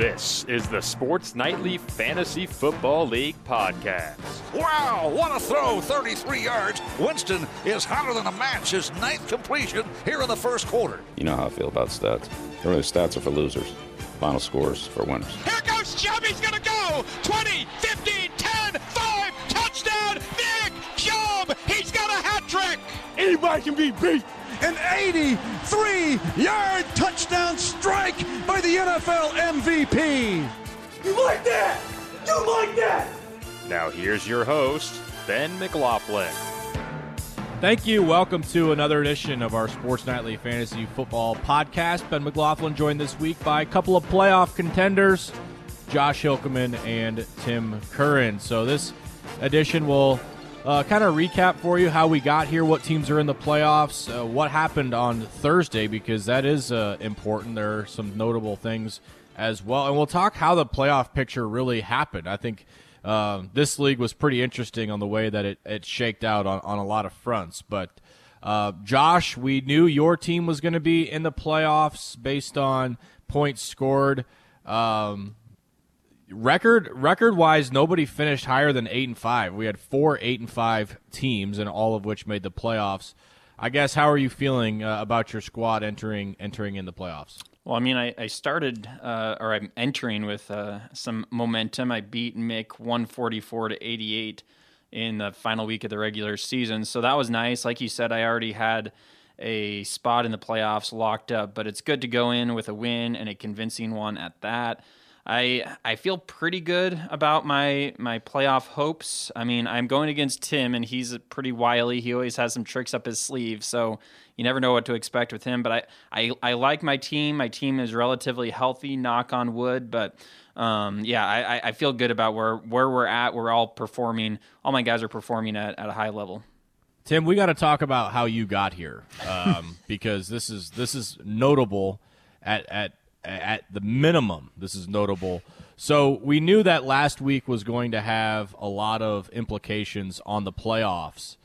This is the Sports Nightly Fantasy Football League podcast. Wow, what a throw! 33 yards. Winston is hotter than a match. His ninth completion here in the first quarter. You know how I feel about stats. Really, stats are for losers. Final scores for winners. Here goes Chubb. He's going to go. 20, 15, 10, 5. Touchdown, Nick Chubb. He's got a hat trick. Anybody can be beat an 83 yard touchdown strike by the NFL MVP. You like that? You like that? Now, here's your host, Ben McLaughlin. Thank you. Welcome to another edition of our Sports Nightly Fantasy Football Podcast. Ben McLaughlin joined this week by a couple of playoff contenders, Josh Hilkeman and Tim Curran. So, this edition will uh, kind of recap for you how we got here, what teams are in the playoffs, uh, what happened on Thursday, because that is uh, important. There are some notable things as well. And we'll talk how the playoff picture really happened. I think uh, this league was pretty interesting on the way that it, it shaked out on, on a lot of fronts. But uh, Josh, we knew your team was going to be in the playoffs based on points scored. Um, record record wise, nobody finished higher than eight and five. We had four eight and five teams, and all of which made the playoffs. I guess how are you feeling uh, about your squad entering entering in the playoffs? Well, I mean, I, I started uh, or I'm entering with uh, some momentum. I beat Mick 144 to 88 in the final week of the regular season, so that was nice. Like you said, I already had a spot in the playoffs locked up, but it's good to go in with a win and a convincing one at that. I I feel pretty good about my my playoff hopes. I mean, I'm going against Tim, and he's pretty wily. He always has some tricks up his sleeve, so you never know what to expect with him. But I I, I like my team. My team is relatively healthy. Knock on wood, but. Um, yeah, I, I feel good about where, where we're at. We're all performing. All my guys are performing at, at a high level. Tim, we got to talk about how you got here um, because this is this is notable at, at at the minimum, this is notable. So we knew that last week was going to have a lot of implications on the playoffs,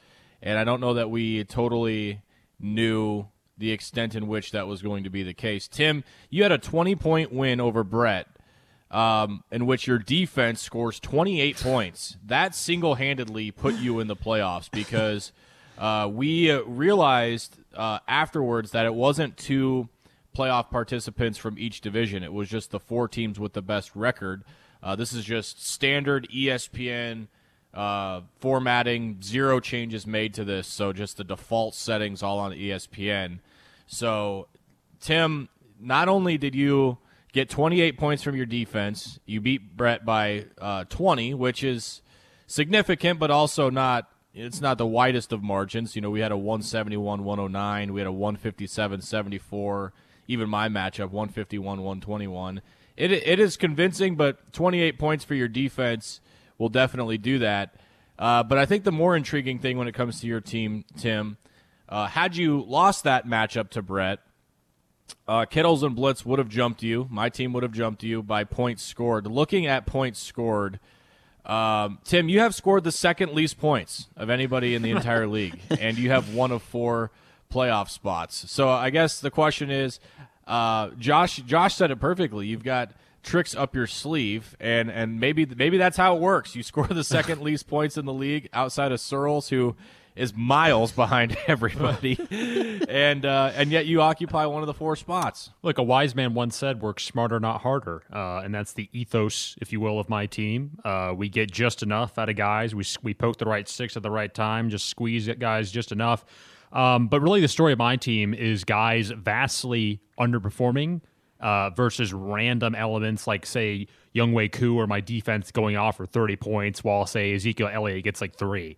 and I don't know that we totally knew the extent in which that was going to be the case. Tim, you had a 20 point win over Brett, um, in which your defense scores 28 points. That single handedly put you in the playoffs because uh, we realized uh, afterwards that it wasn't too playoff participants from each division. It was just the four teams with the best record. Uh, this is just standard ESPN uh, formatting, zero changes made to this. So just the default settings all on ESPN. So, Tim, not only did you get 28 points from your defense, you beat Brett by uh, 20, which is significant, but also not. It's not the widest of margins. You know, we had a 171 109, we had a 157 74 even my matchup 151 121. It, it is convincing, but 28 points for your defense will definitely do that. Uh, but I think the more intriguing thing when it comes to your team, Tim, uh, had you lost that matchup to Brett, uh, Kittles and Blitz would have jumped you. My team would have jumped you by points scored. Looking at points scored, um, Tim, you have scored the second least points of anybody in the entire league, and you have one of four playoff spots. So I guess the question is, uh, Josh. Josh said it perfectly. You've got tricks up your sleeve, and and maybe maybe that's how it works. You score the second least points in the league outside of Searles, who is miles behind everybody, and uh, and yet you occupy one of the four spots. Look, a wise man once said, "Work smarter, not harder," uh, and that's the ethos, if you will, of my team. Uh, we get just enough out of guys. We we poke the right six at the right time, just squeeze at guys just enough um, but really, the story of my team is guys vastly underperforming uh, versus random elements like, say, Younghoe Koo or my defense going off for 30 points, while, say, Ezekiel Elliott gets like three.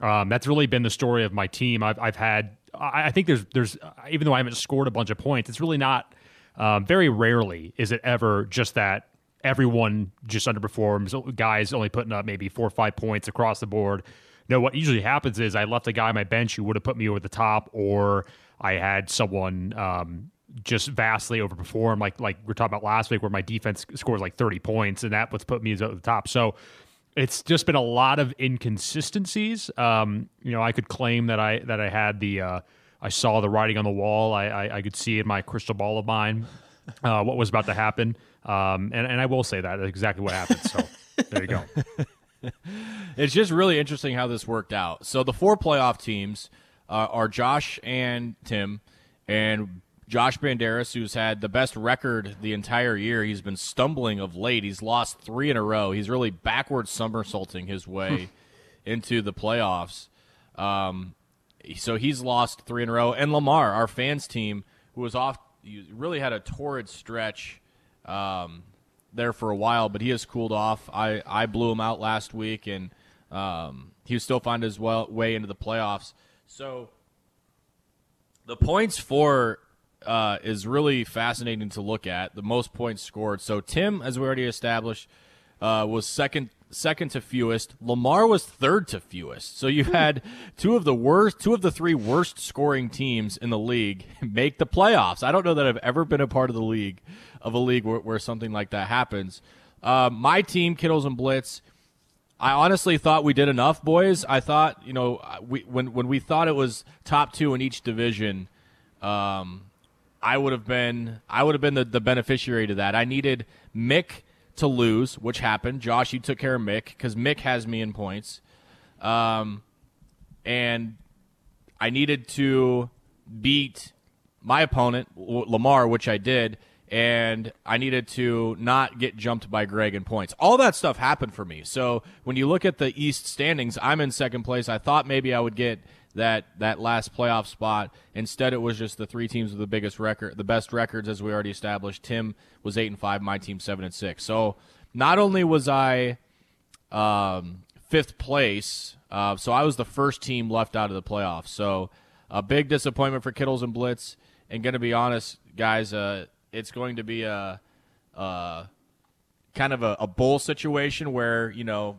Um, that's really been the story of my team. I've, I've had, I, I think there's, there's, even though I haven't scored a bunch of points, it's really not, um, very rarely is it ever just that everyone just underperforms. Guys only putting up maybe four or five points across the board no, what usually happens is I left a guy on my bench who would have put me over the top, or I had someone um, just vastly overperform, like like we are talking about last week, where my defense scores like 30 points, and that what's put me at the top. So it's just been a lot of inconsistencies. Um, you know, I could claim that I that I had the uh, I saw the writing on the wall. I, I, I could see in my crystal ball of mine uh, what was about to happen. Um, and, and I will say that exactly what happened. So there you go. it's just really interesting how this worked out. So the four playoff teams uh, are Josh and Tim, and Josh Banderas, who's had the best record the entire year. He's been stumbling of late. He's lost three in a row. He's really backward somersaulting his way into the playoffs. Um, so he's lost three in a row. And Lamar, our fans team, who was off, really had a torrid stretch um, there for a while, but he has cooled off. I, I blew him out last week, and um, he was still finding his well, way into the playoffs. So the points for uh, is really fascinating to look at. The most points scored. So Tim, as we already established, uh, was second second to fewest. Lamar was third to fewest. So you had two of the worst, two of the three worst scoring teams in the league make the playoffs. I don't know that I've ever been a part of the league of a league where, where something like that happens. Uh, my team, Kittles and Blitz. I honestly thought we did enough, boys. I thought, you know, we when when we thought it was top two in each division, um, I would have been I would have been the, the beneficiary to that. I needed Mick to lose, which happened. Josh, you took care of Mick because Mick has me in points, um, and I needed to beat my opponent Lamar, which I did, and I needed to not get jumped by Greg in points. All that stuff happened for me. So when you look at the East standings, I'm in second place. I thought maybe I would get that that last playoff spot. Instead, it was just the three teams with the biggest record, the best records, as we already established. Tim was eight and five, my team seven and six. So not only was I um, fifth place, uh, so I was the first team left out of the playoffs. So a big disappointment for Kittles and Blitz. And going to be honest, guys, uh, it's going to be a, a kind of a, a bowl situation where you know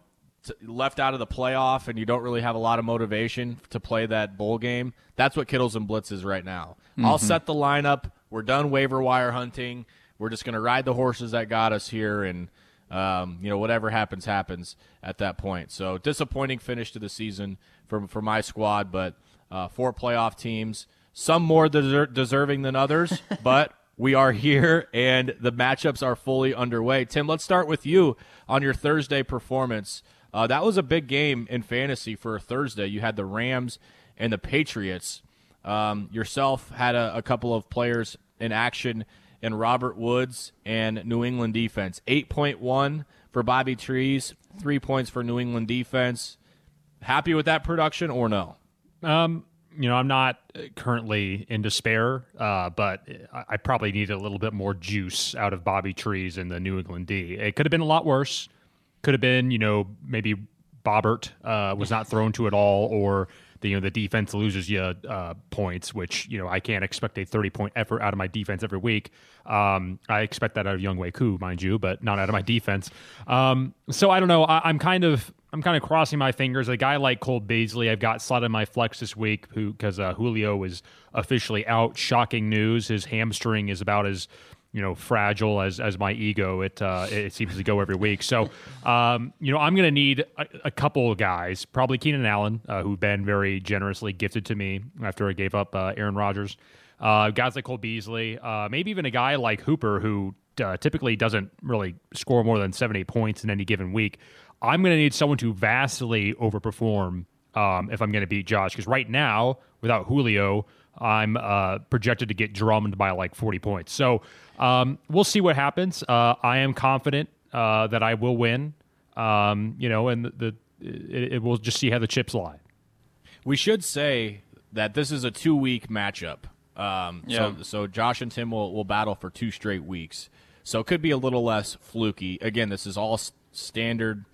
left out of the playoff and you don't really have a lot of motivation to play that bowl game, that's what Kittles and Blitz is right now. Mm-hmm. I'll set the lineup. We're done waiver wire hunting. We're just going to ride the horses that got us here, and um, you know whatever happens, happens at that point. So disappointing finish to the season for for my squad, but uh, four playoff teams, some more deser- deserving than others, but we are here and the matchups are fully underway. Tim, let's start with you on your Thursday performance. Uh, that was a big game in fantasy for Thursday. You had the Rams and the Patriots. Um, yourself had a, a, couple of players in action in Robert Woods and New England defense. 8.1 for Bobby Trees, three points for New England defense. Happy with that production or no? Um, you know, I'm not currently in despair, uh, but I probably need a little bit more juice out of Bobby Trees and the New England D. It could have been a lot worse. Could have been, you know, maybe Bobbert uh, was not thrown to at all, or the you know the defense loses you uh, points, which you know I can't expect a thirty point effort out of my defense every week. Um, I expect that out of Younghoe Koo, mind you, but not out of my defense. Um, so I don't know. I, am kind of I'm kind of crossing my fingers. A guy like Cole Beasley, I've got slotted in my flex this week, who because uh, Julio is officially out. Shocking news: his hamstring is about as you know fragile as as my ego it uh, it seems to go every week. So um, you know I'm going to need a, a, couple of guys, probably Keenan Allen, uh, who've been very generously gifted to me after I gave up uh, Aaron Rodgers. Uh, guys like Cole Beasley, uh, maybe even a guy like Hooper who uh, typically doesn't really score more than seven eight points in any given week. I'm going to need someone to vastly overperform um, if I'm going to beat Josh because right now without Julio. I'm uh, projected to get drummed by like 40 points. So um, we'll see what happens. Uh, I am confident uh, that I will win. Um, you know, and the, the it, it, will just see how the chips lie. We should say that this is a two week matchup. Um, yeah. So, so Josh and Tim will, will battle for two straight weeks. So it could be a little less fluky. Again, this is all standard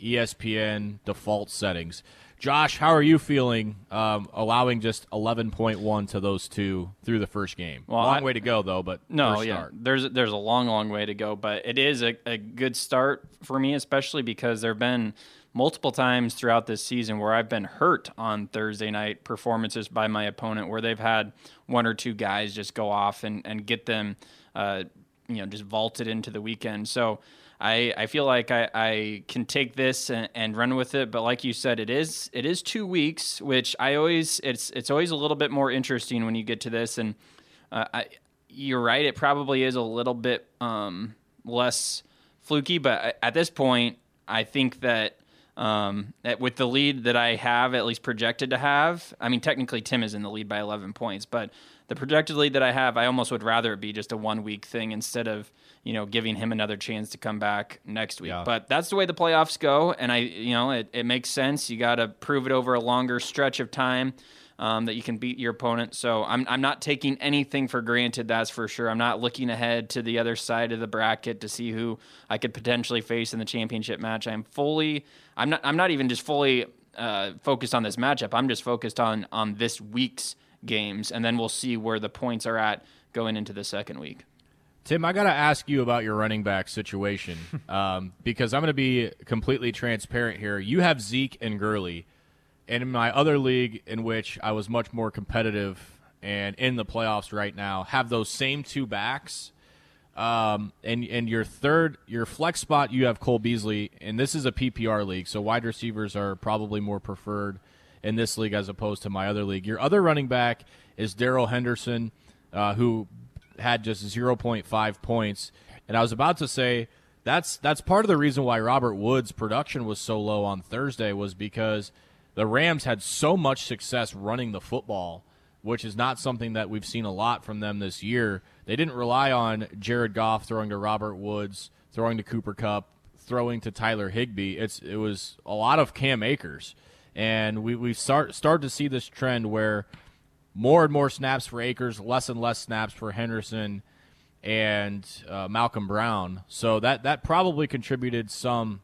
ESPN default settings. Josh, how are you feeling um, allowing just 11.1 to those two through the first game? Well, long I, way to go, though, but no, yeah, start. there's there's a long, long way to go, but it is a, a good start for me, especially because there have been multiple times throughout this season where I've been hurt on Thursday night performances by my opponent, where they've had one or two guys just go off and, and get them, uh, you know, just vaulted into the weekend. So I, I feel like I, I can take this and, and, run with it. But like you said, it is it is two weeks, which I always it's it's always a little bit more interesting when you get to this. And uh, I you're right. It probably is a little bit um, less fluky, but at this point, I think that um, that with the lead that I have, at least projected to have, I mean, technically Tim is in the lead by 11 points, but the projected lead that I have, I almost would rather it be just a one week thing instead of you know giving him another chance to come back next week. Yeah. But that's the way the playoffs go, and I you know it, it makes sense. You got to prove it over a longer stretch of time. Um, that you can beat your opponent. So I'm, I'm not taking anything for granted, that's for sure. I'm not looking ahead to the other side of the bracket to see who I could potentially face in the championship match. I'm fully, I'm not, I'm not even just fully uh, focused on this matchup. I'm just focused on on this week's games, and then we'll see where the points are at going into the second week. Tim, I got to ask you about your running back situation um, because I'm going to be completely transparent here. You have Zeke and Gurley, and in my other league, in which I was much more competitive and in the playoffs right now, have those same two backs. Um, and and your third, your flex spot, you have Cole Beasley, and this is a PPR league, so wide receivers are probably more preferred in this league as opposed to my other league. Your other running back is Darrell Henderson, uh, who had just 0.5 points, and I was about to say that's that's part of the reason why Robert Woods' production was so low on Thursday was because the Rams had so much success running the football which is not something that we've seen a lot from them this year. They didn't rely on Jared Goff throwing to Robert Woods, throwing to Cooper Kupp, throwing to Tyler Higbee. It's it was a lot of Cam Akers, and we we start started to see this trend where more and more snaps for Akers, less and less snaps for Henderson and uh, Malcolm Brown. So that that probably contributed some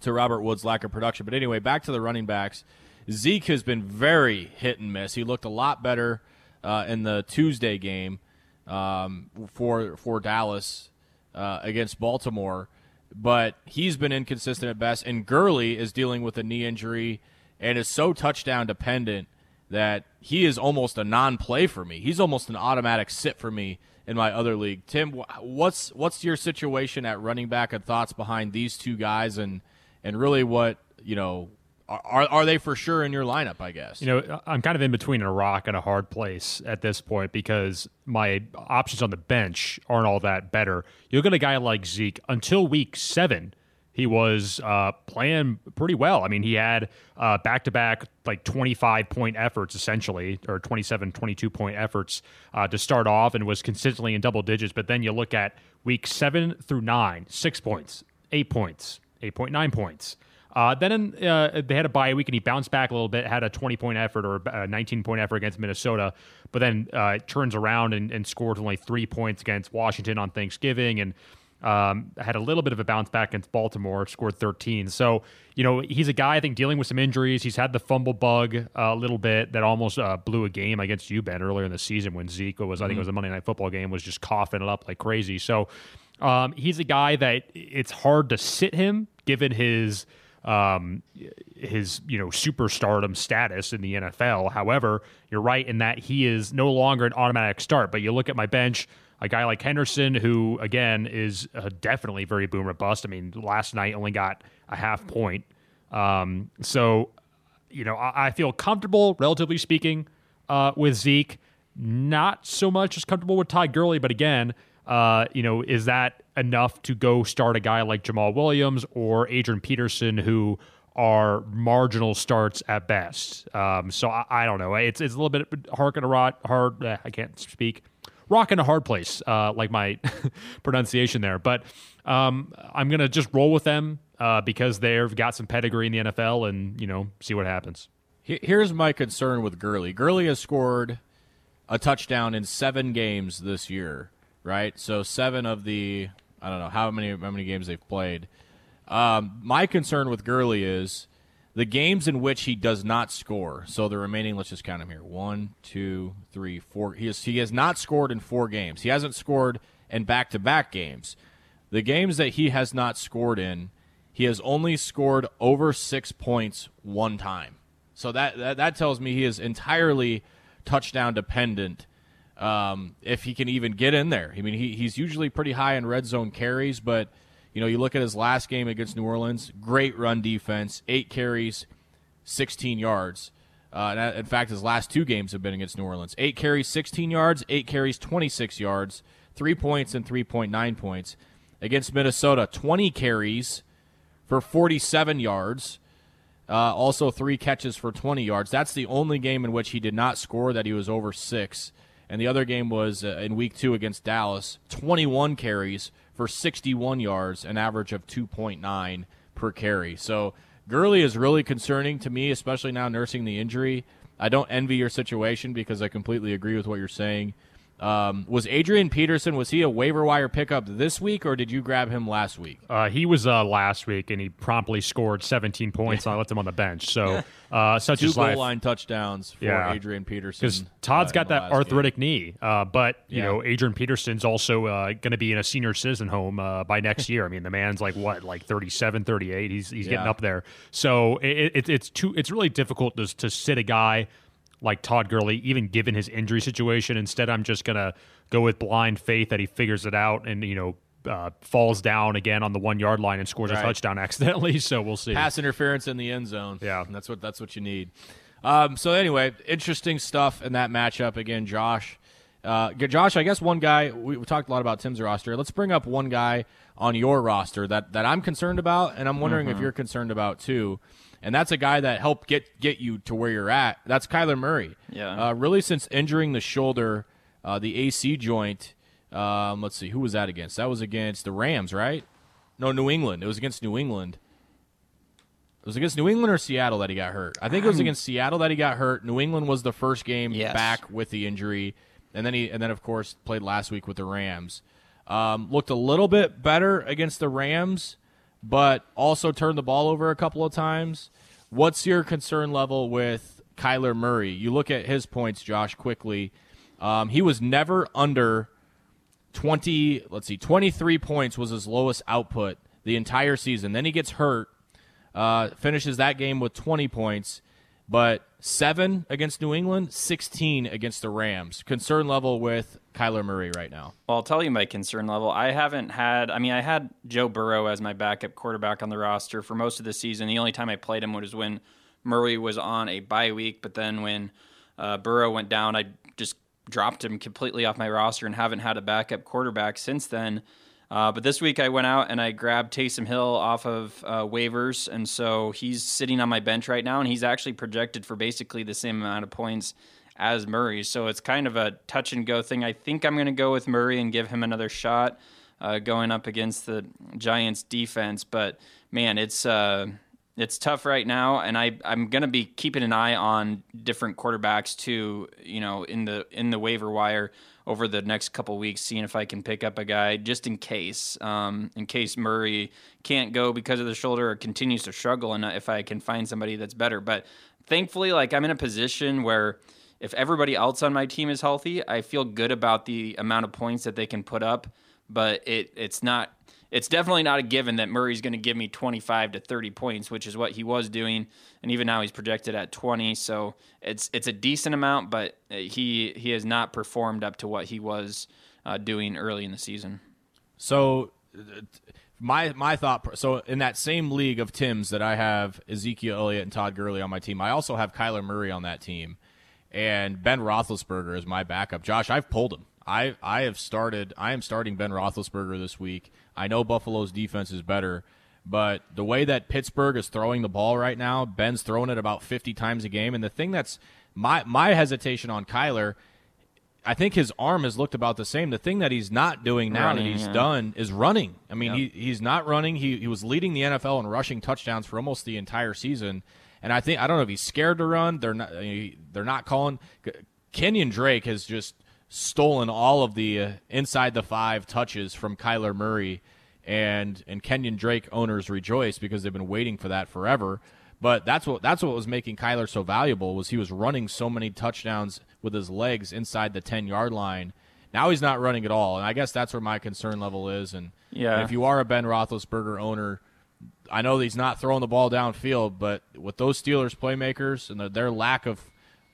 to Robert Woods' lack of production. But anyway, back to the running backs. Zeke has been very hit and miss. He looked a lot better uh, in the Tuesday game um, for for Dallas uh, against Baltimore, but he's been inconsistent at best. And Gurley is dealing with a knee injury and is so touchdown dependent that he is almost a non-play for me. He's almost an automatic sit for me in my other league. Tim, what's what's your situation at running back and thoughts behind these two guys and and really what you know are are they for sure in your lineup? I guess you know I'm kind of in between a rock and a hard place at this point because my options on the bench aren't all that better. You look at a guy like Zeke until week seven. He was uh, playing pretty well. I mean, he had back to back like 25 point efforts essentially, or 27, 22 point efforts uh, to start off and was consistently in double digits. But then you look at week seven through nine, six points, eight points, 8.9 points. Uh, then in, uh, they had a bye week and he bounced back a little bit, had a 20 point effort or a 19 point effort against Minnesota, but then uh, turns around and, and scored only three points against Washington on Thanksgiving and um, had a little bit of a bounce back against Baltimore, scored 13. So, you know, he's a guy I think dealing with some injuries. He's had the fumble bug a little bit that almost uh, blew a game against you, Ben, earlier in the season when Zeke was, mm-hmm. I think it was a Monday Night Football game, was just coughing it up like crazy. So, um, he's a guy that it's hard to sit him given his um, his you know superstardom status in the NFL. However, you're right in that he is no longer an automatic start. But you look at my bench, a guy like Henderson, who again is uh, definitely very boomer bust. I mean, last night only got a half point. Um, so, you know, I, I, feel comfortable, relatively speaking, uh, with Zeke. Not so much as comfortable with Ty Gurley, but again, uh, you know, is that enough to go start a guy like Jamaal Williams or Adrian Peterson who are marginal starts at best? Um, so I, I, don't know. It's it's a little bit hard a rot hard. Eh, I can't speak. Rock in a hard place, uh, like my pronunciation there. But um, I'm gonna just roll with them uh, because they've got some pedigree in the NFL, and you know, see what happens. Here's my concern with Gurley. Gurley has scored a touchdown in seven games this year right? So seven of the I don't know how many how many games they've played. Um, my concern with Gurley is the games in which he does not score. So the remaining, let's just count them here: one, two, three, four. He has he has not scored in four games. He hasn't scored in back to back games. The games that he has not scored in, he has only scored over six points one time. So that that, that tells me he is entirely touchdown dependent um, if he can even get in there. I mean, he, he's usually pretty high in red zone carries, but you know, you look at his last game against New Orleans, great run defense, eight carries, 16 yards. Uh, in fact, his last two games have been against New Orleans. Eight carries, 16 yards. Eight carries, 26 yards. Three points and 3.9 points. Against Minnesota, 20 carries for 47 yards. Uh, also, three catches for 20 yards. That's the only game in which he did not score that he was over six. And the other game was uh, in week two against Dallas 21 carries for 61 yards, an average of 2.9 per carry. So Gurley is really concerning to me, especially now nursing the injury. I don't envy your situation because I completely agree with what you're saying. Um, was Adrian Peterson was he a waiver wire pickup this week or did you grab him last week? Uh, he was uh, last week and he promptly scored 17 points. and I left him on the bench. So uh, such Two goal life. line touchdowns for Yeah. Adrian Peterson. because Todd's uh, got that arthritic knee. Uh, but you Yeah. know, Adrian Peterson's also uh, going to be in a senior citizen home uh, by next year. I mean, the man's like what, like 37, 38. He's he's getting up there. So it, it, it's too it's really difficult to to sit a guy like Todd Gurley, even given his injury situation. Instead, I'm just gonna go with blind faith that he figures it out and you know. Uh, falls down again on the one yard line and scores Right. a touchdown accidentally. So we'll see. pass interference in the end zone. Yeah. And that's what that's what you need. Um, so anyway, interesting stuff in that matchup again, Josh. Uh, Josh, I guess one guy we, we talked a lot about Tim's roster. Let's bring up one guy on your roster that that I'm concerned about, and I'm wondering if you're concerned about too. And that's a guy that helped get get you to where you're at. That's Kyler Murray. Yeah. Uh, really, since injuring the shoulder, uh, the AC joint. Um, let's see, who was that against? That was against the Rams, right? No, New England. It was against New England. It was against New England or Seattle that he got hurt. I think it was against Seattle that he got hurt. New England was the first game Yes. back with the injury, and then he and then of course played last week with the Rams. Um, looked a little bit better against the Rams, but also turned the ball over a couple of times. What's your concern level with Kyler Murray? You look at his points, Josh, quickly. Um, he was never under 20 let's see 23 points was his lowest output the entire season then he gets hurt uh, finishes that game with 20 points but 7 against new england 16 against the rams concern level with kyler murray right now Well, I'll tell you my concern level. I haven't had, I mean, I had Joe Burrow as my backup quarterback on the roster for most of the season. The only time I played him was when Murray was on a bye week, but then when uh, Burrow went down, I just dropped him completely off my roster and haven't had a backup quarterback since then. Uh, but this week I went out and I grabbed Taysom Hill off of uh, waivers, and so he's sitting on my bench right now, and he's actually projected for basically the same amount of points as Murray. So it's kind of a touch and go thing. I think I'm going to go with Murray and give him another shot uh, going up against the Giants defense. But man, it's uh, it's tough right now, and I I'm going to be keeping an eye on different quarterbacks too. You know, in the in the waiver wire over the next couple weeks, seeing if I can pick up a guy just in case, um, in case Murray can't go because of the shoulder or continues to struggle, and if I can find somebody that's better. But thankfully, like I'm in a position where if everybody else on my team is healthy, I feel good about the amount of points that they can put up. But it it's not it's definitely not a given that Murray's going to give me 25 to 30 points, which is what he was doing, and even now he's projected at 20. So it's it's a decent amount, but he he has not performed up to what he was uh, doing early in the season. So uh, my my thought so in that same league of Tim's that I have Ezekiel Elliott and Todd Gurley on my team, I also have Kyler Murray on that team, and Ben Roethlisberger is my backup. Josh, I've pulled him. I I have started. I am starting Ben Roethlisberger this week. I know Buffalo's defense is better, but the way that Pittsburgh is throwing the ball right now, Ben's throwing it about 50 times a game, and the thing that's my my hesitation on Kyler I think his arm has looked about the same. The thing that he's not doing now Running, that he's yeah. done is running. I mean, Yep. he, he's not running. He, he was leading the NFL in rushing touchdowns for almost the entire season. And I think I don't know if he's scared to run. They're not. They're not calling. Kenyon Drake has just stolen all of the uh, inside the five touches from Kyler Murray, and and Kenyon Drake owners rejoice because they've been waiting for that forever. But that's what that's what was making Kyler so valuable was he was running so many touchdowns with his legs inside the ten yard line. Now he's not running at all, and I guess that's where my concern level is. And Yeah. and if you are a Ben Roethlisberger owner, I know he's not throwing the ball downfield, but with those Steelers playmakers and their, their lack of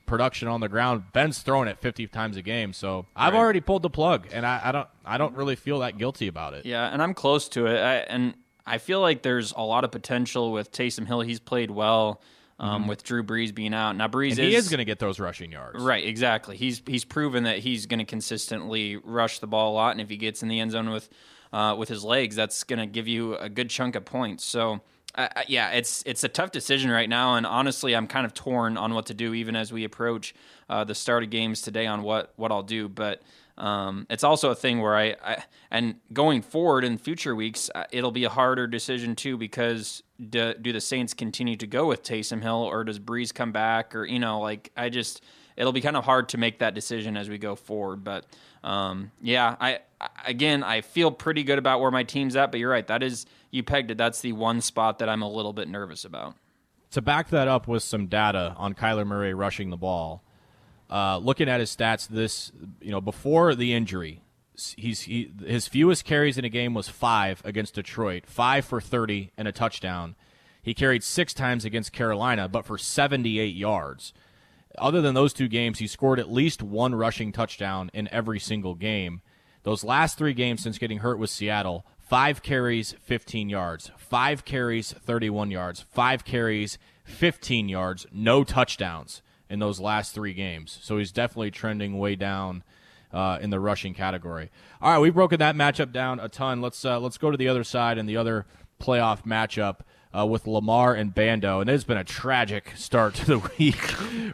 production on the ground, Ben's throwing it 50 times a game. So I've Right. already pulled the plug, and I, I don't I don't really feel that guilty about it. Yeah, and I'm close to it. I, and I feel like there's a lot of potential with Taysom Hill. He's played well um, with Drew Brees being out. Now Brees And is he is going to get those rushing yards. Right, exactly. He's he's proven that he's going to consistently rush the ball a lot, and if he gets in the end zone with uh, with his legs, that's going to give you a good chunk of points. So. Uh, yeah, it's it's a tough decision right now, and honestly, I'm kind of torn on what to do, even as we approach uh, the start of games today on what what I'll do. But um, it's also a thing where I, I, and going forward in future weeks, uh, it'll be a harder decision too because do, do the Saints continue to go with Taysom Hill or does Brees come back or you know like I just it'll be kind of hard to make that decision as we go forward. But um, yeah, I again I feel pretty good about where my team's at, but you're right, that is you pegged it. That's the one spot that I'm a little bit nervous about. To back that up with some data on Kyler Murray rushing the ball. Uh, looking at his stats, this you know before the injury, he's he, his fewest carries in a game was five against Detroit, five for thirty and a touchdown. He carried six times against Carolina, but for seventy-eight yards. Other than those two games, he scored at least one rushing touchdown in every single game. Those last three games since getting hurt with Seattle, five carries, 15 yards, five carries, 31 yards, five carries, 15 yards, no touchdowns in those last three games. So he's definitely trending way down uh, in the rushing category. All right, we've broken that matchup down a ton. Let's uh, let's go to the other side and the other playoff matchup. Uh, with Lamar and Bando, and it's been a tragic start to the week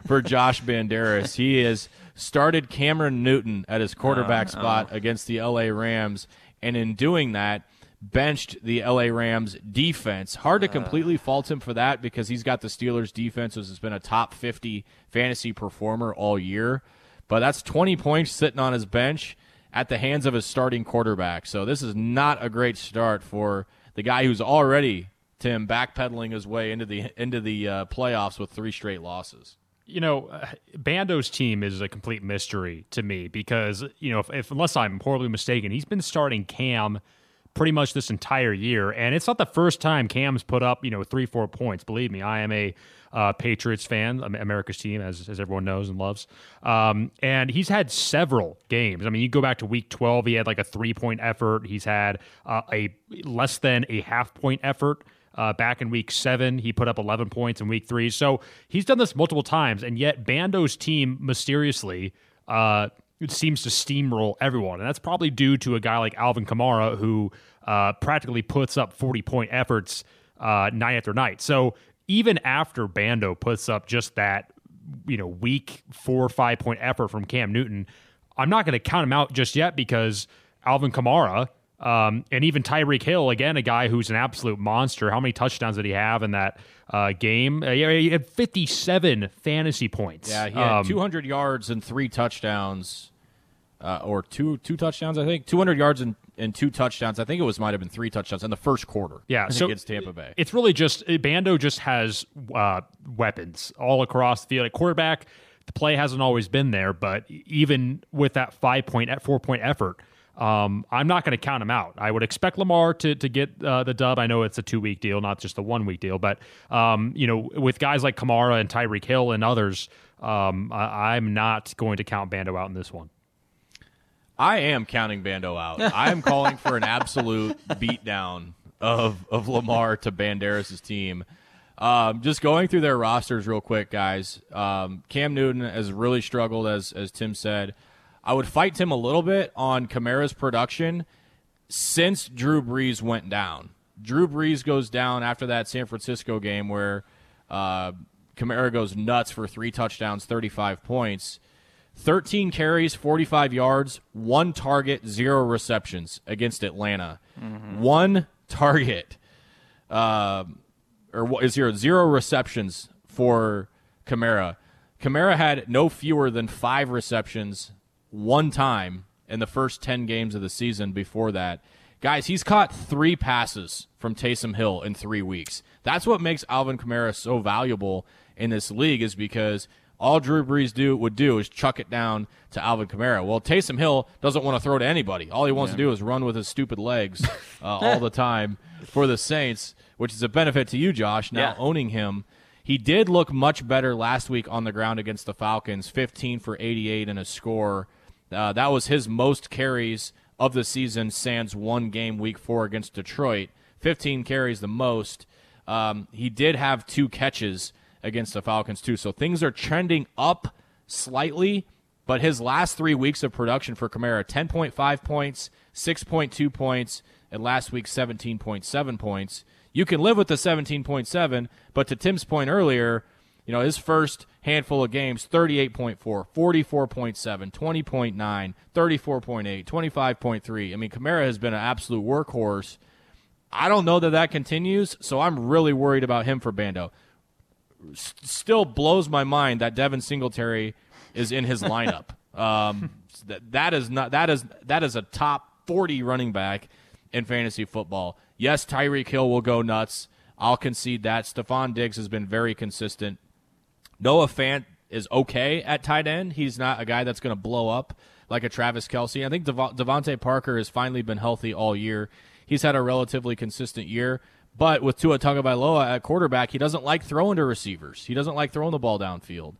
for Josh Banderas. He has started Cameron Newton at his quarterback spot against the LA Rams, and in doing that, benched the LA Rams defense. Hard to completely fault him for that because he's got the Steelers defense, which has been a top 50 fantasy performer all year. But that's 20 points sitting on his bench at the hands of his starting quarterback. So this is not a great start for the guy who's already Tim backpedaling his way into the into the uh, playoffs with three straight losses. You know, uh, Bando's team is a complete mystery to me because you know, if, if unless I'm horribly mistaken, he's been starting Cam pretty much this entire year, and it's not the first time Cam's put up you know three four points. Believe me, I am a uh, Patriots fan, America's team, as as everyone knows and loves. Um, and he's had several games. I mean, you go back to Week 12, he had like a three point effort. He's had uh, a less than a half point effort. Uh, back in week seven, he put up 11 points in week three. So he's done this multiple times, and yet Bando's team mysteriously uh, seems to steamroll everyone. And that's probably due to a guy like Alvin Kamara, who uh, practically puts up 40 point efforts uh, night after night. So even after Bando puts up just that, you know, weak four or five point effort from Cam Newton, I'm not going to count him out just yet because Alvin Kamara um, and even Tyreek Hill, again, a guy who's an absolute monster. How many touchdowns did he have in that uh, game? Uh, he had 57 fantasy points. Yeah, he had Um, 200 yards and three touchdowns, uh, or two two touchdowns, I think. 200 yards and, and two touchdowns. I think it was might have been three touchdowns in the first quarter. Yeah, so against Tampa Bay. It's really just Bando just has uh, weapons all across the field. At quarterback, the play hasn't always been there, but even with that five point, at four point effort, um, I'm not going to count him out. I would expect Lamar to to get uh, the dub. I know it's a two week deal, not just a one week deal, but um, you know, with guys like Kamara and Tyreek Hill and others, um, I, I'm not going to count Bando out in this one. I am counting Bando out. I am calling for an absolute beatdown of of Lamar to Banderas' team. Um, just going through their rosters real quick, guys. Um, Cam Newton has really struggled, as as Tim said. I would fight Tim a little bit on Kamara's production since Drew Brees went down. Drew Brees goes down after that San Francisco game where uh, Kamara goes nuts for three touchdowns, 35 points. 13 carries, 45 yards, one target, zero receptions against Atlanta. One target, um, or what is here zero receptions for Kamara. Kamara had no fewer than five receptions one time in the first 10 games of the season before that. Guys, he's caught three passes from Taysom Hill in three weeks. That's what makes Alvin Kamara so valuable in this league is because all Drew Brees do would do is chuck it down to Alvin Kamara. Well, Taysom Hill doesn't want to throw to anybody. All he wants to do is run with his stupid legs uh, all the time for the Saints, which is a benefit to you, Josh, now Yeah. owning him. He did look much better last week on the ground against the Falcons, 15 for 88 and a score. Uh, that was his most carries of the season, sans one game, week four against Detroit. 15 carries, the most. Um, he did have two catches against the Falcons too. So things are trending up slightly, but his last three weeks of production for Kamara 10.5 points, 6.2 points, and last week 17.7 points. You can live with the 17.7, but to Tim's point earlier, you know, his first handful of games 38.4, 44.7, 20.9, 34.8, 25.3. I mean, Kamara has been an absolute workhorse. I don't know that that continues, so I'm really worried about him for Bando. S- still blows my mind that Devin Singletary is in his lineup. um, that that is not that is that is a top 40 running back in fantasy football. Yes, Tyreek Hill will go nuts. I'll concede that. Stefon Diggs has been very consistent. Noah Fant is okay at tight end. He's not a guy that's going to blow up like a Travis Kelce. I think Dev- DeVante Parker has finally been healthy all year. He's had a relatively consistent year. But with Tua Tagovailoa at quarterback, he doesn't like throwing to receivers. He doesn't like throwing the ball downfield.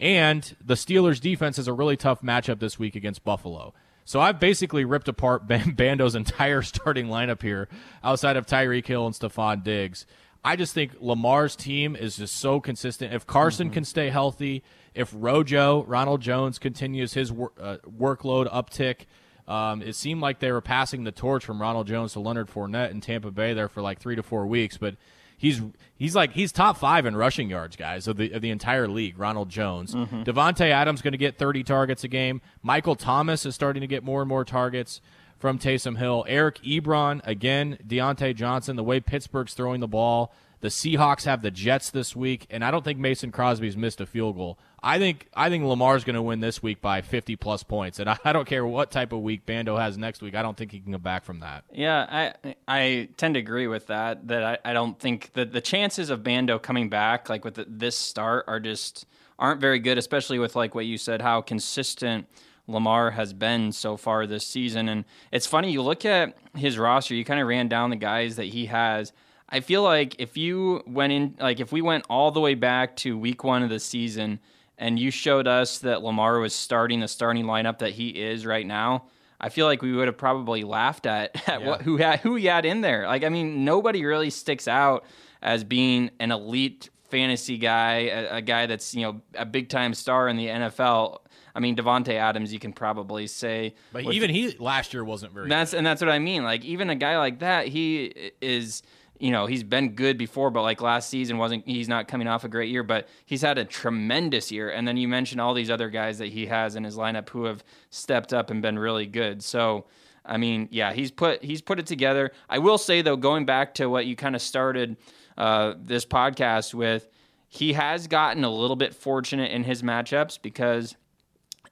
And the Steelers' defense is a really tough matchup this week against Buffalo. So I've basically ripped apart Bando's entire starting lineup here, outside of Tyreek Hill and Stefon Diggs. I just think Lamar's team is just so consistent. If Carson mm-hmm. can stay healthy, if Rojo, Ronald Jones continues his wor- uh, workload uptick, um, it seemed like they were passing the torch from Ronald Jones to Leonard Fournette in Tampa Bay there for like three to four weeks. But he's he's like he's top five in rushing yards, guys, of the of the entire league. Ronald Jones, mm-hmm. Davante Adams going to get 30 targets a game. Michael Thomas is starting to get more and more targets from Taysom Hill. Eric Ebron, again, Diontae Johnson, the way Pittsburgh's throwing the ball. The Seahawks have the Jets this week, and I don't think Mason Crosby's missed a field goal. I think I think Lamar's going to win this week by 50 plus points, and I, I, don't care what type of week Bando has next week. I don't think he can come back from that. Yeah, I I tend to agree with that. That I, I don't think that the chances of Bando coming back like with the, this start are just aren't very good, especially with like what you said, how consistent Lamar has been so far this season. And it's funny, you look at his roster, you kind of ran down the guys that he has. I feel like if you went in, like if we went all the way back to week one of the season and you showed us that Lamar was starting the starting lineup that he is right now, I feel like we would have probably laughed at, at yeah. what, who had who he had in there. Like I mean, nobody really sticks out as being an elite fantasy guy, a, a guy that's you know a big time star in the NFL I mean, Davante Adams, you can probably say, but with, even he last year wasn't very. That's good. and that's what I mean. Like even a guy like that, he is. You know, he's been good before, but like last season wasn't. He's not coming off a great year, but he's had a tremendous year. And then you mentioned all these other guys that he has in his lineup who have stepped up and been really good. So, I mean, yeah, he's put he's put it together. I will say though, going back to what you kind of started uh, this podcast with, he has gotten a little bit fortunate in his matchups because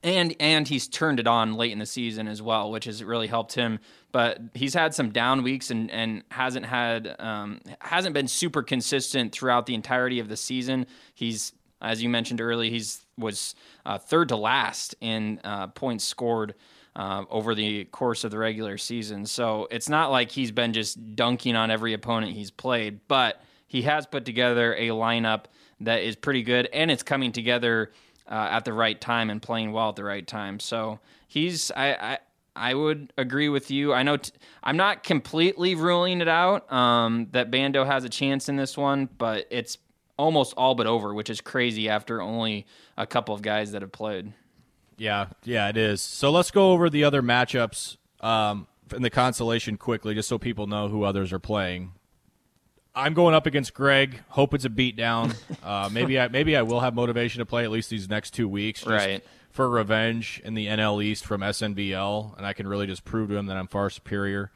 and and he's turned it on late in the season as well, which has really helped him. But he's had some down weeks and and hasn't had um, hasn't been super consistent throughout the entirety of the season. He's as you mentioned earlier, he's was uh, third to last in uh, points scored. Uh, over the course of the regular season. So it's not like he's been just dunking on every opponent he's played, but he has put together a lineup that is pretty good and it's coming together uh, at the right time and playing well at the right time. So he's I I, I would agree with you. I know I'm not completely ruling it out um, that Bando has a chance in this one, but it's almost all but over, which is crazy after only a couple of guys that have played. Yeah, yeah, it is. So let's go over the other matchups um, in the consolation quickly, just so people know who others are playing. I'm going up against Greg. Hope it's a beatdown. Uh, maybe I maybe I will have motivation to play at least these next two weeks, right? For revenge in the NL East from SNBL, and I can really just prove to him that I'm far superior.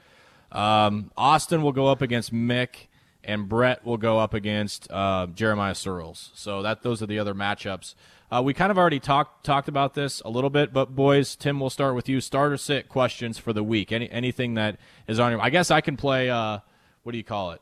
Um, Austin will go up against Mick, and Brett will go up against uh, Jeremiah Searles. So that those are the other matchups. Uh, we kind of already talked talked about this a little bit, but boys, Tim, we'll start with you. Starter sit questions for the week. Any anything that is on your? I guess I can play. Uh, what do you call it?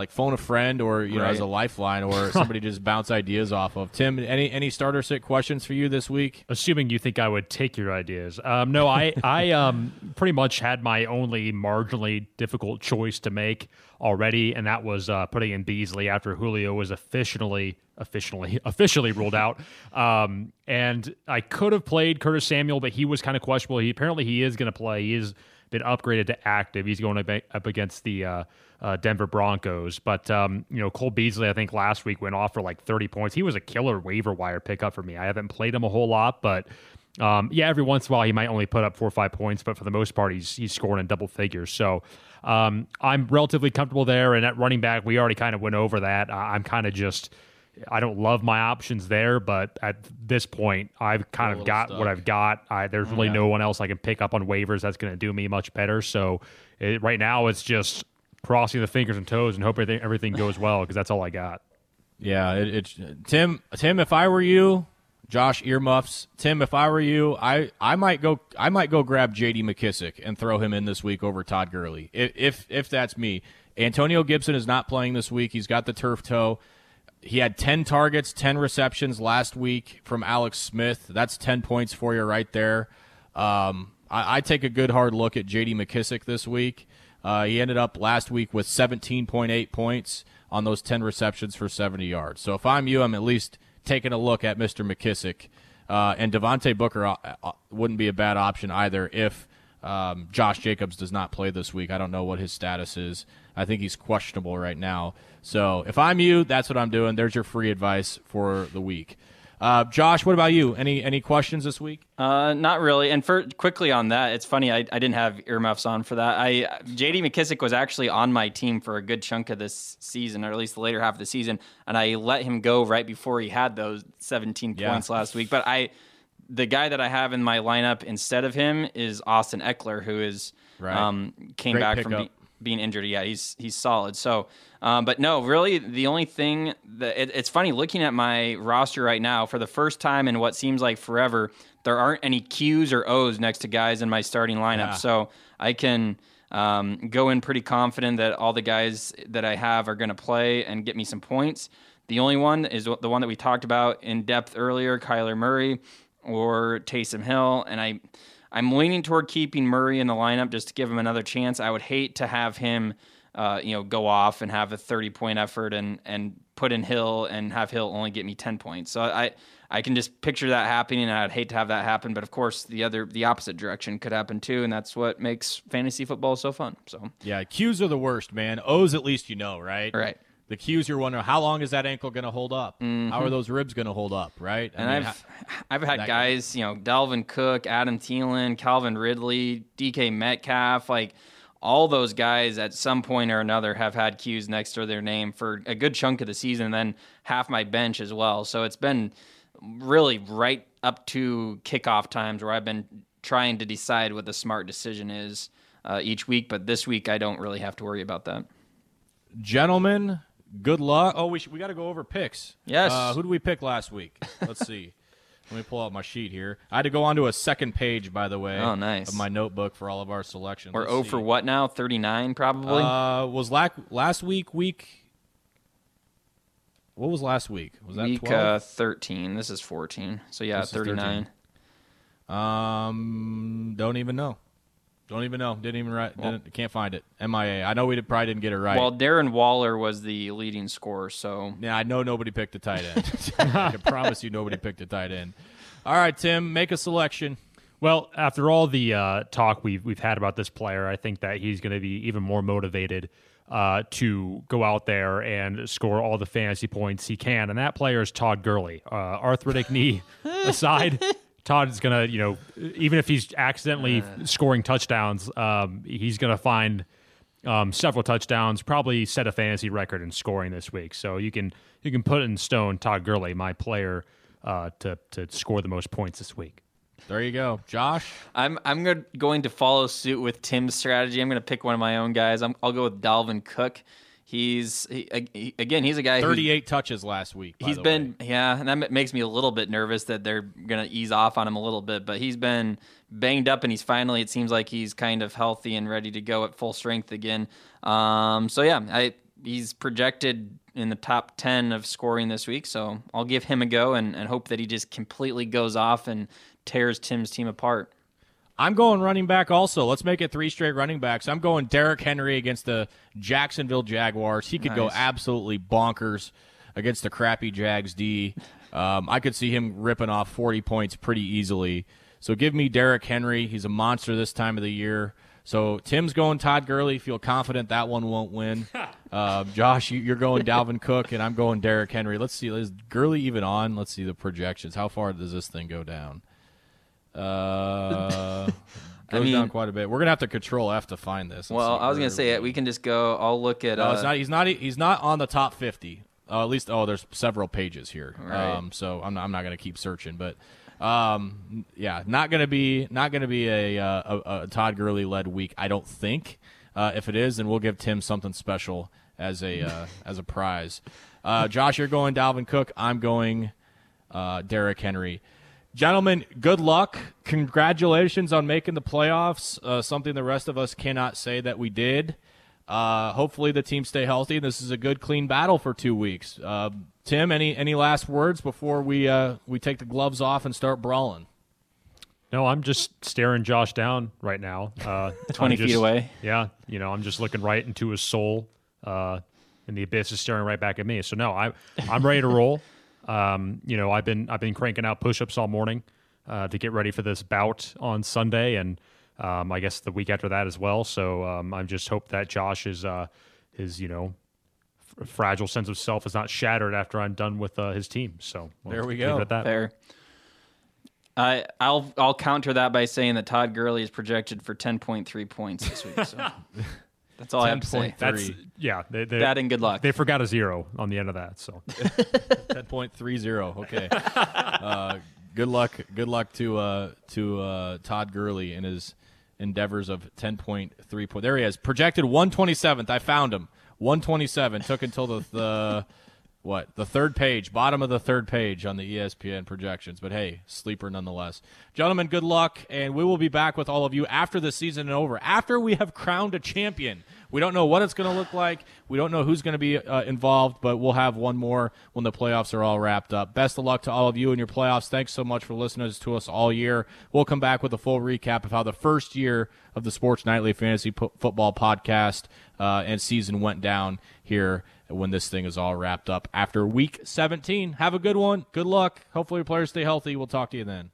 Like phone a friend or you know as a lifeline or somebody just bounce ideas off of. Tim, any any starter sit questions for you this week? Assuming you think I would take your ideas. Um, no, I I um, pretty much had my only marginally difficult choice to make already, and that was uh, putting in Beasley after Julio was officially officially officially ruled out. Um, and I could have played Curtis Samuel, but he was kind of questionable. He apparently he is going to play. He has been upgraded to active. He's going up against the uh, uh, Denver Broncos. But um, you know, Cole Beasley, I think last week went off for like 30 points. He was a killer waiver wire pickup for me. I haven't played him a whole lot, but um, yeah, every once in a while he might only put up four or five points, but for the most part, he's he's scoring in double figures. So um, I'm relatively comfortable there. And at running back, we already kind of went over that. I'm kind of just. I don't love my options there, but at this point, I've kind of got stuck. what I've got. I, there's really yeah. no one else I can pick up on waivers that's going to do me much better. So it, right now, it's just crossing the fingers and toes and hope everything, everything goes well because that's all I got. Yeah, it, it's Tim. Tim, if I were you, Josh earmuffs. Tim, if I were you, I, I might go I might go grab J.D. McKissic and throw him in this week over Todd Gurley. If if, if that's me, Antonio Gibson is not playing this week. He's got the turf toe. He had 10 targets, 10 receptions last week from Alex Smith. That's 10 points for you right there. Um, I, I, take a good hard look at J.D. McKissic this week. Uh, he ended up last week with 17.8 points on those 10 receptions for 70 yards. So if I'm you, I'm at least taking a look at Mr. McKissic. Uh, and Devontae Booker uh, uh, wouldn't be a bad option either if um, Josh Jacobs does not play this week. I don't know what his status is. I think he's questionable right now. So if I'm you, that's what I'm doing. There's your free advice for the week. Uh, Josh, what about you? Any any questions this week? Uh, not really. And for quickly on that, it's funny. I, I didn't have earmuffs on for that. I J.D. McKissic was actually on my team for a good chunk of this season, or at least the later half of the season, and I let him go right before he had those 17 yeah. points last week. But I, the guy that I have in my lineup instead of him is Austin Ekeler, who is right. um, came Great back from. Be- being injured. yet. he's he's solid. So, um, but no, really, the only thing that it, it's funny looking at my roster right now for the first time in what seems like forever, there aren't any Q's or O's next to guys in my starting lineup. Yeah. So I can um, go in pretty confident that all the guys that I have are going to play and get me some points. The only one is the one that we talked about in depth earlier, Kyler Murray or Taysom Hill, and I. I'm leaning toward keeping Murray in the lineup just to give him another chance. I would hate to have him, uh, you know, go off and have a 30 point effort and and put in Hill and have Hill only get me 10 points. So I I can just picture that happening, and I'd hate to have that happen. But of course, the other the opposite direction could happen too, and that's what makes fantasy football so fun. So yeah, Q's are the worst, man. O's at least you know, right? Right the cues you're wondering how long is that ankle going to hold up? Mm-hmm. How are those ribs going to hold up? Right. I and mean, I've I've had guys, you know, Dalvin Cook, Adam Thielen, Calvin Ridley, DK Metcalf, like all those guys at some point or another have had cues next to their name for a good chunk of the season, and then half my bench as well. So it's been really right up to kickoff times where I've been trying to decide what the smart decision is uh, each week. But this week, I don't really have to worry about that. Gentlemen, good luck. Oh, we should, we got to go over picks. Yes. Uh, who did we pick last week? Let's see. Let me pull out my sheet here. I had to go onto a second page, by the way. Oh, nice. Of my notebook for all of our selections. We're oh for what now? 39 probably? Uh, was last, last week week. What was last week? Was that week Uh, 13? This is 14. So yeah, 39. Um, don't even know. Don't even know. Didn't even write. Well, didn't, can't find it. MIA. I know we did, probably didn't get it right. Well, Darren Waller was the leading scorer, so yeah, I know nobody picked a tight end. I can promise you, nobody picked a tight end. All right, Tim, make a selection. Well, after all the uh, talk we've we've had about this player, I think that he's going to be even more motivated uh, to go out there and score all the fantasy points he can. And that player is Todd Gurley. Uh, arthritic knee aside, Todd's gonna, you know, even if he's accidentally uh. scoring touchdowns, um, he's gonna find um, several touchdowns, probably set a fantasy record in scoring this week. So you can you can put in stone Todd Gurley, my player, uh, to to score the most points this week. There you go, Josh. I'm I'm going to follow suit with Tim's strategy. I'm going to pick one of my own guys. i will go with Dalvin Cook. He's he, again. He's a guy. Thirty-eight touches last week. He's been way. yeah, and that makes me a little bit nervous that they're gonna ease off on him a little bit. But he's been banged up, and he's finally. It seems like he's kind of healthy and ready to go at full strength again. Um, so yeah, I he's projected in the top ten of scoring this week. So I'll give him a go and, and hope that he just completely goes off and tears Tim's team apart. I'm going running back also. Let's make it three straight running backs. I'm going Derrick Henry against the Jacksonville Jaguars. He could nice. go absolutely bonkers against the crappy Jags D. Um, I could see him ripping off 40 points pretty easily. So give me Derrick Henry. He's a monster this time of the year. So Tim's going Todd Gurley. Feel confident that one won't win. Uh, Josh, you, you're going Dalvin Cook, and I'm going Derrick Henry. Let's see. Is Gurley even on? Let's see the projections. How far does this thing go down? Uh, goes mean- down quite a bit. We're gonna have to control F to find this. Well, I was gonna say it. We can just go. I'll look at. No, uh, it's not. He's not. He's not on the top fifty. Uh, at least, oh, there's several pages here. Right. Um, so I'm not. I'm not going to keep searching, but um, yeah, not going to be. Not to be a, uh, a, a Todd Gurley led week. I don't think. Uh, if it is, then we'll give Tim something special as a uh, as a prize. Uh, Josh, you're going Dalvin Cook. I'm going uh, Derrick Henry. Gentlemen, good luck. Congratulations on making the playoffs. Uh, something the rest of us cannot say that we did. Uh, hopefully the team stay healthy. This is a good, clean battle for two weeks. Uh, Tim, any any last words before we uh, we take the gloves off and start brawling? No, I'm just staring Josh down right now. Uh, 20 I'm feet away. Yeah, you know, I'm just looking right into his soul, uh, and the abyss is staring right back at me. So no, I I'm ready to roll. Um, you know, I've been I've been cranking out push-ups all morning uh, to get ready for this bout on Sunday, and um, I guess the week after that as well. So um, I just hope that Josh is uh, his you know f- fragile sense of self is not shattered after I'm done with uh, his team. So we'll There we go. at that. Fair. I I'll I'll counter that by saying that Todd Gurley is projected for 10.3 points this week. So that's all I have to say. That's yeah. They, they, That and good luck. They forgot a zero on the end of that. So Ten point three zero. Okay. uh, good luck. Good luck to uh, to uh, Todd Gurley in his endeavors of ten point three point. There he is. Projected one twenty seventh. I found him. One twenty seven. Took until the the what the third page, bottom of the third page on the ESPN projections. But hey, sleeper nonetheless. Gentlemen, good luck, and we will be back with all of you after the season is over. After we have crowned a champion. We don't know what it's going to look like. We don't know who's going to be uh, involved, but we'll have one more when the playoffs are all wrapped up. Best of luck to all of you in your playoffs. Thanks so much for listening to us all year. We'll come back with a full recap of how the first year of the Sports Nightly Fantasy Football Podcast uh, and season went down here when this thing is all wrapped up after week 17. Have a good one. Good luck. Hopefully, your players stay healthy. We'll talk to you then.